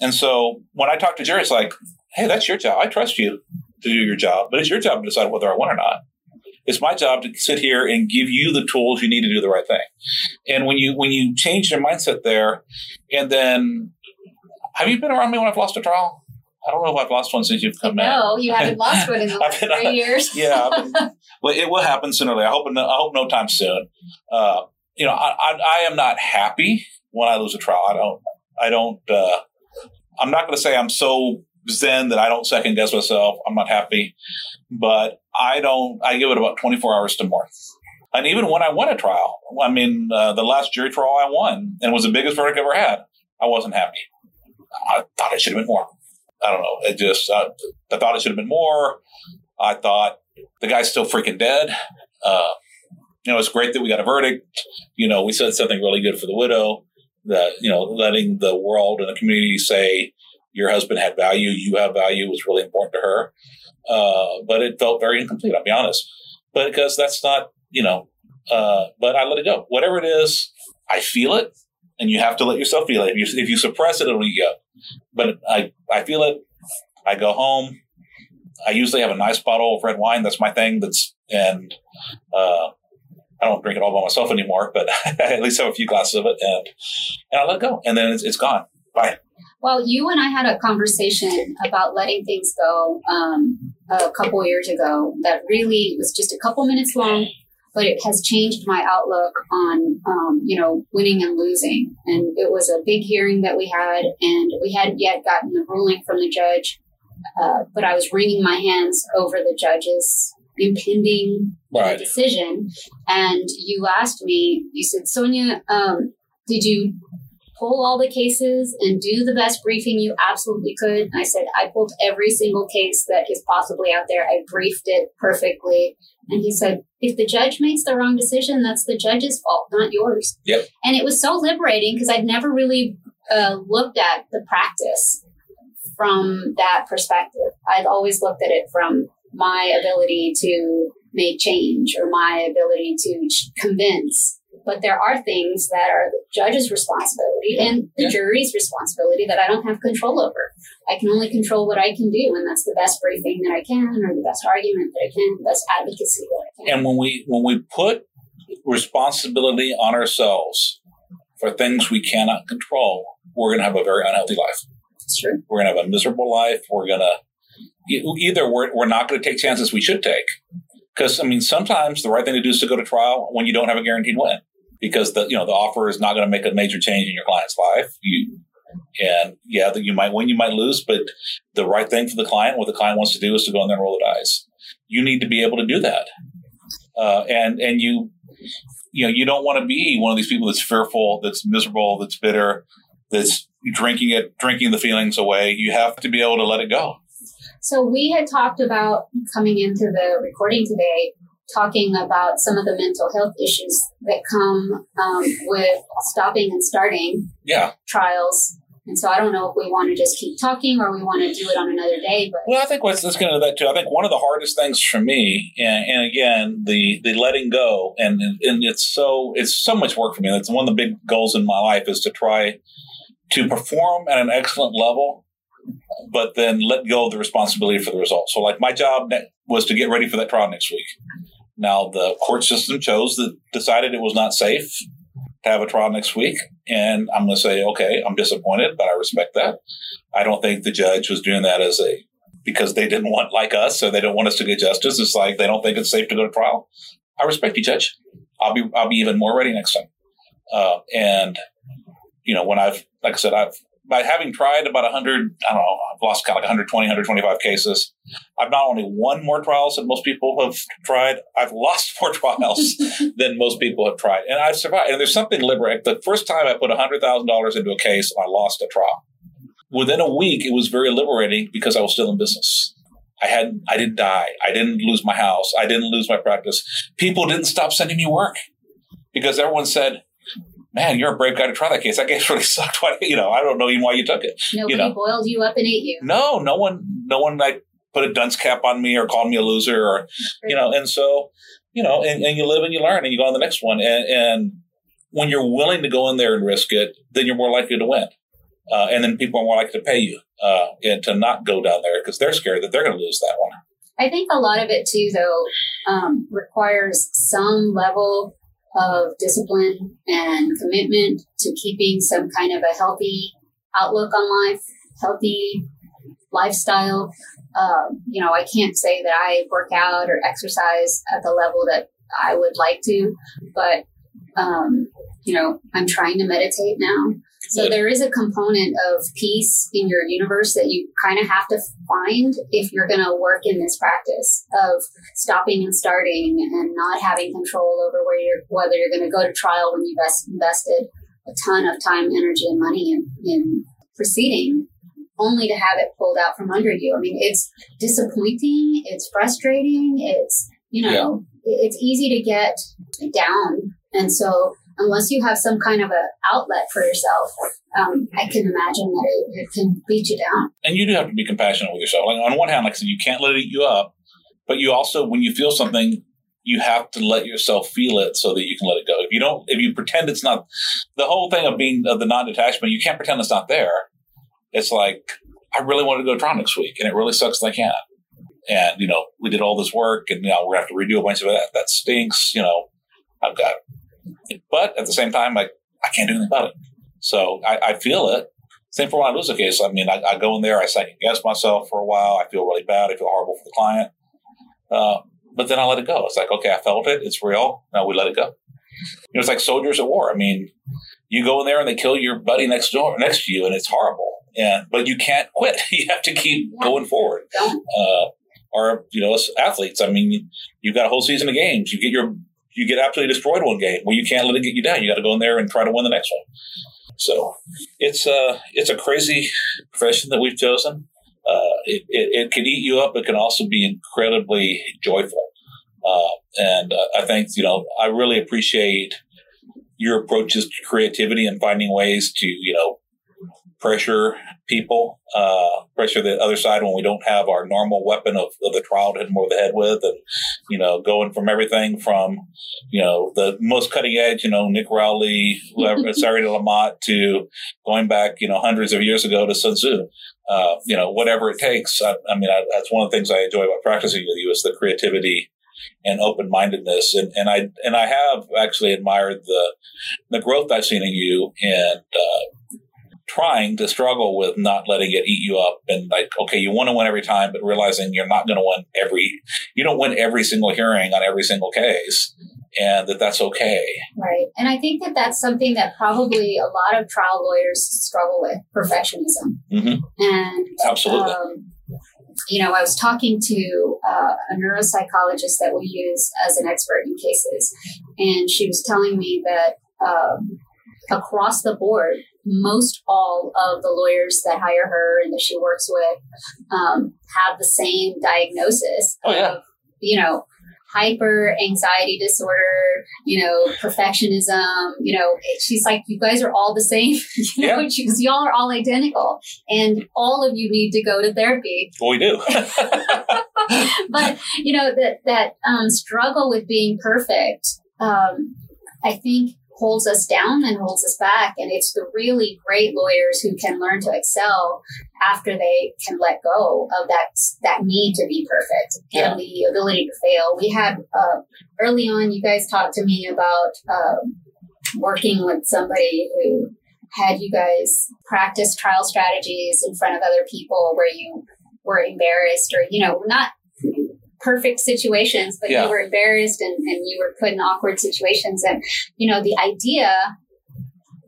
And so when I talk to Jerry, it's like, hey, that's your job. I trust you to do your job, but it's your job to decide whether I want or not. It's my job to sit here and give you the tools you need to do the right thing. And when you when you change your mindset there, and then have you been around me when I've lost a trial? I don't know if I've lost one since you've come in. No, you haven't lost *laughs* one in the last been- three years. *laughs* yeah, mean, well, *laughs* it will happen sooner or later. I hope. No, I hope no time soon. Uh, you know, I, I, I am not happy when I lose a trial. I don't. I don't. Uh, I'm not going to say I'm so zen that I don't second guess myself. I'm not happy, but I don't. I give it about 24 hours to more. And even when I won a trial, I mean, uh, the last jury trial I won and it was the biggest verdict I ever had. I wasn't happy. I thought it should have been more. I don't know. It just, uh, I thought it should have been more. I thought the guy's still freaking dead. Uh, you know, it's great that we got a verdict. You know, we said something really good for the widow that, you know, letting the world and the community say your husband had value, you have value was really important to her. Uh, but it felt very incomplete, I'll be honest. But because that's not, you know, uh, but I let it go. Whatever it is, I feel it and you have to let yourself feel it. If you, if you suppress it, it'll eat you up. But I, I feel it. I go home. I usually have a nice bottle of red wine. That's my thing. That's and uh, I don't drink it all by myself anymore, but I *laughs* at least have a few glasses of it, and and I let go, and then it's, it's gone. Bye. Well, you and I had a conversation about letting things go um, a couple years ago that really was just a couple minutes long, but it has changed my outlook on, um, you know, winning and losing. And it was a big hearing that we had, and we hadn't yet gotten the ruling from the judge, uh, but I was wringing my hands over the judge's impending Right. decision. And you asked me, you said, Sonia, um, did you pull all the cases and do the best briefing you absolutely could? And I said, I pulled every single case that is possibly out there. I briefed it perfectly. And he said, if the judge makes the wrong decision, that's the judge's fault, not yours. Yep. And it was so liberating because I'd never really uh, looked at the practice from that perspective. I'd always looked at it from my ability to make change or my ability to ch- convince. But there are things that are the judge's responsibility and the jury's responsibility that I don't have control over. I can only control what I can do, and that's the best briefing that I can, or the best argument that I can, the best advocacy that I can. And when we when we put responsibility on ourselves for things we cannot control, we're going to have a very unhealthy life. True. We're going to have a miserable life. We're going to either we're, we're not going to take chances we should take. Because I mean, sometimes the right thing to do is to go to trial when you don't have a guaranteed win, because the you know the offer is not going to make a major change in your client's life. You and yeah, you might win, you might lose, but the right thing for the client, what the client wants to do, is to go in there and roll the dice. You need to be able to do that, uh, and and you you know you don't want to be one of these people that's fearful, that's miserable, that's bitter, that's drinking it, drinking the feelings away. You have to be able to let it go. So we had talked about coming into the recording today, talking about some of the mental health issues that come um, with stopping and starting Yeah. trials. And so I don't know if we want to just keep talking or we want to do it on another day. But Well, I think let's, let's get that too. I think one of the hardest things for me, and, and again, the the letting go, and and it's so it's so much work for me. That's one of the big goals in my life is to try to perform at an excellent level, but then let go of the responsibility for the results. So, like my job was to get ready for that trial next week. Now, the court system chose that decided it was not safe to have a trial next week, and I'm going to say, okay, I'm disappointed, but I respect that. I don't think the judge was doing that as a because they didn't want like us, so they don't want us to get justice. It's like they don't think it's safe to go to trial. I respect you, Judge. I'll be I'll be even more ready next time. Uh, and you know, when I've like I said, I've by having tried about 100, I don't know, I've lost kind of like 120, 125 cases. I've not only won more trials than most people have tried, I've lost *laughs* more trials *laughs* than most people have tried. And I've survived. And there's something liberating. The first time I put $100,000 into a case, I lost a trial. Within a week, it was very liberating because I was still in business. I had I didn't die. I didn't lose my house. I didn't lose my practice. People didn't stop sending me work because everyone said, man, you're a brave guy to try that case. That case *laughs* really sucked. Why, you know, I don't know even why you took it. Nobody you know? boiled you up and ate you. No, no one, no one like put a dunce cap on me or called me a loser or, you know, and so, you know, and, and you live and you learn and you go on the next one. And, and when you're willing to go in there and risk it, then you're more likely to win. Uh, and then people are more likely to pay you uh, and to not go down there because they're scared that they're going to lose that one. I think a lot of it too, though, um, requires some level of discipline and commitment to keeping some kind of a healthy outlook on life, healthy lifestyle. Um, you know, I can't say that I work out or exercise at the level that I would like to, but um, you know, I'm trying to meditate now. So there is a component of peace in your universe that you kind of have to find if you're going to work in this practice of stopping and starting and not having control over where you're, whether you're going to go to trial when you've invested a ton of time, energy, and money in, in proceeding only to have it pulled out from under you. I mean, it's disappointing. It's frustrating. It's, you know, yeah. it's easy to get down. And so unless you have some kind of an outlet for yourself, um, I can imagine that it, it, can beat you down. And you do have to be compassionate with yourself. Like on one hand, like I said, you can't let it eat you up, but you also, when you feel something, you have to let yourself feel it so that you can let it go. If you don't, if you pretend it's not, the whole thing of being of the non-detachment, you can't pretend it's not there. It's like I really want to go to try next week, and it really sucks that I can't. And you know, we did all this work, and you know, we have to redo a bunch of that. That stinks. You know, I've got but at the same time, like I can't do anything about it. So I, I feel it. Same for when I lose a case. I mean, I, I, go in there, I second guess myself for a while. I feel really bad. I feel horrible for the client. Uh, but then I let it go. It's like, okay, I felt it. It's real. Now we let it go. You know, it's like soldiers at war. I mean, you go in there and they kill your buddy next door, next to you, and it's horrible. And but you can't quit. *laughs* You have to keep going forward. Uh, or you know, as athletes, I mean, you've got a whole season of games. You get your you get absolutely destroyed one game. Well, you can't let it get you down. You got to go in there and try to win the next one. So it's a uh, it's a crazy profession that we've chosen. Uh, it, it, it, can eat you up. It can also be incredibly joyful. Uh, and uh, I think you know I really appreciate your approaches to creativity and finding ways to you know pressure people, uh, pressure the other side when we don't have our normal weapon of, of the trial to hit them over the head with, and you know, going from everything from you know the most cutting edge, you know, Nick Rowley, whoever, *laughs* Sari de la Motte, to going back, you know, hundreds of years ago to Sun Tzu. Uh, you know, whatever it takes. I, I mean, I, that's one of the things I enjoy about practicing with you is the creativity and open mindedness. And, and I and I have actually admired the the growth I've seen in you and uh, trying to struggle with not letting it eat you up and like okay you want to win every time but realizing you're not going to win every you don't win every single hearing on every single case and that that's okay. Right. And i think that that's something that probably a lot of trial lawyers struggle with perfectionism mm-hmm. and absolutely. um, you know i was talking to uh, a neuropsychologist that we use as an expert in cases and she was telling me that um, across the board most all of the lawyers that hire her and that she works with um, have the same diagnosis oh, yeah. of, you know, hyper anxiety disorder, you know, perfectionism, you know, she's like, you guys are all the same, *laughs* you know, because y'all are all identical and all of you need to go to therapy. Well, we do. *laughs* but, you know, that, that um, struggle with being perfect, um, I think holds us down and holds us back. And it's the really great lawyers who can learn to excel after they can let go of that that need to be perfect yeah. and the ability to fail. We had uh, early on, you guys talked to me about um, working with somebody who had you guys practice trial strategies in front of other people where you were embarrassed or you know not perfect situations, but yeah. you were embarrassed and, and you were put in awkward situations. And, you know, the idea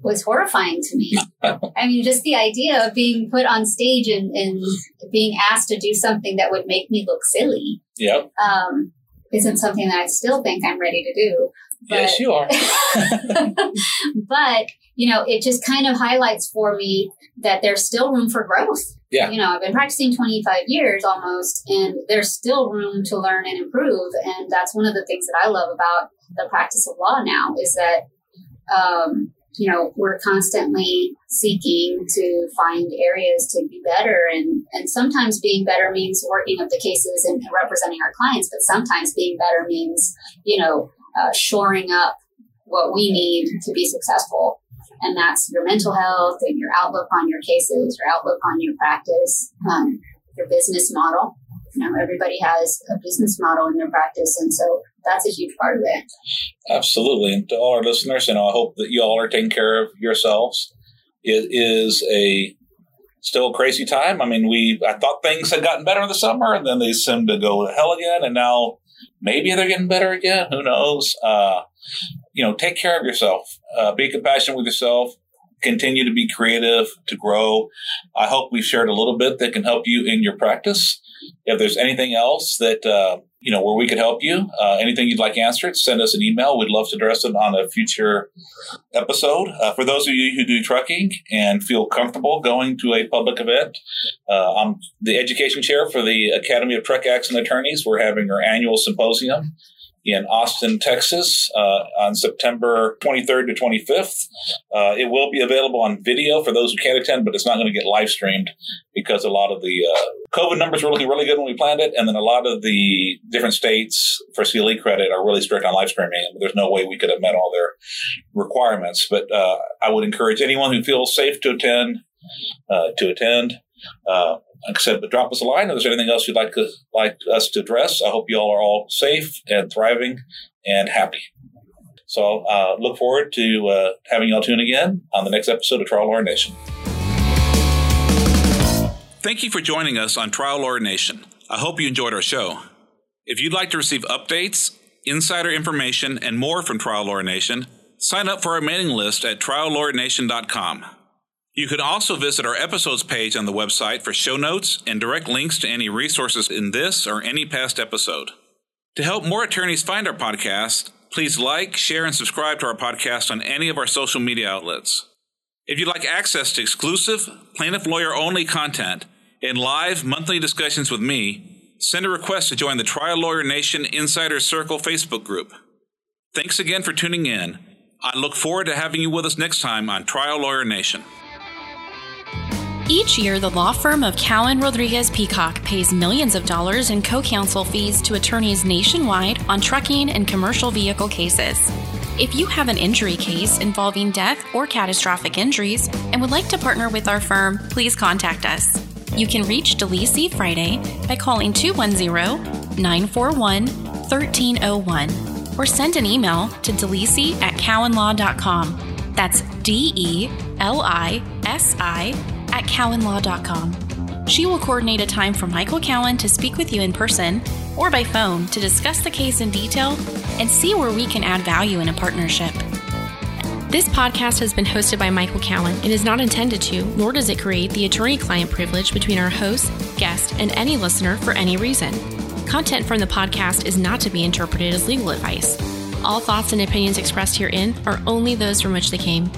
was horrifying to me. *laughs* I mean, just the idea of being put on stage and, and being asked to do something that would make me look silly. Yep. Um, isn't something that I still think I'm ready to do. But, yes, you are. *laughs* *laughs* but, you know, it just kind of highlights for me that there's still room for growth. Yeah. You know, I've been practicing 25 years almost, and there's still room to learn and improve. And that's one of the things that I love about the practice of law now is that, um, you know, we're constantly seeking to find areas to be better. And, and sometimes being better means working up the cases and representing our clients, but sometimes being better means, you know, uh, shoring up what we need to be successful. And that's your mental health and your outlook on your cases, your outlook on your practice, um, your business model. You know, everybody has a business model in their practice. And so that's a huge part of it. Absolutely. And to all our listeners, you know, I hope that you all are taking care of yourselves. It is a still crazy time. I mean, we I thought things had gotten better in the summer, and then they seemed to go to hell again, and now maybe they're getting better again. Who knows? Uh, you know, take care of yourself. Uh, be compassionate with yourself. Continue to be creative to grow. I hope we've shared a little bit that can help you in your practice. If there's anything else that uh, you know, where we could help you. Uh, anything you'd like answered, send us an email. We'd love to address it on a future episode. Uh, for those of you who do trucking and feel comfortable going to a public event, uh, I'm the education chair for the Academy of Truck Accident Attorneys. We're having our annual symposium in Austin, Texas, uh, on September 23rd to 25th. Uh, it will be available on video for those who can't attend, but it's not going to get live streamed because a lot of the uh, COVID numbers were looking really good when we planned it, and then a lot of the different states for CLE credit are really strict on live streaming. There's no way we could have met all their requirements, but uh, I would encourage anyone who feels safe to attend uh, to attend. Uh, like I said, but drop us a line if there's anything else you'd like to, like us to address. I hope you all are all safe and thriving and happy. So uh, look forward to uh, having y'all tune again on the next episode of Trial Lawyer Nation. Thank you for joining us on Trial Lawyer Nation. I hope you enjoyed our show. If you'd like to receive updates, insider information, and more from Trial Lawyer Nation, sign up for our mailing list at triallawyernation.com. You can also visit our episodes page on the website for show notes and direct links to any resources in this or any past episode. To help more attorneys find our podcast, please like, share, and subscribe to our podcast on any of our social media outlets. If you'd like access to exclusive, plaintiff lawyer only content and live monthly discussions with me, send a request to join the Trial Lawyer Nation Insider Circle Facebook group. Thanks again for tuning in. I look forward to having you with us next time on Trial Lawyer Nation. Each year, the law firm of Cowen Rodriguez Peacock pays millions of dollars in co counsel fees to attorneys nationwide on trucking and commercial vehicle cases. If you have an injury case involving death or catastrophic injuries and would like to partner with our firm, please contact us. You can reach DeLisi Friday by calling 210 941 1301 or send an email to delisi at cowenlaw.com. That's D E L I S I at cowenlaw.com. She will coordinate a time for Michael Cowen to speak with you in person or by phone to discuss the case in detail and see where we can add value in a partnership. This podcast has been hosted by Michael Cowen and is not intended to, nor does it create the attorney client privilege between our host, guest, and any listener for any reason. Content from the podcast is not to be interpreted as legal advice. All thoughts and opinions expressed herein are only those from which they came.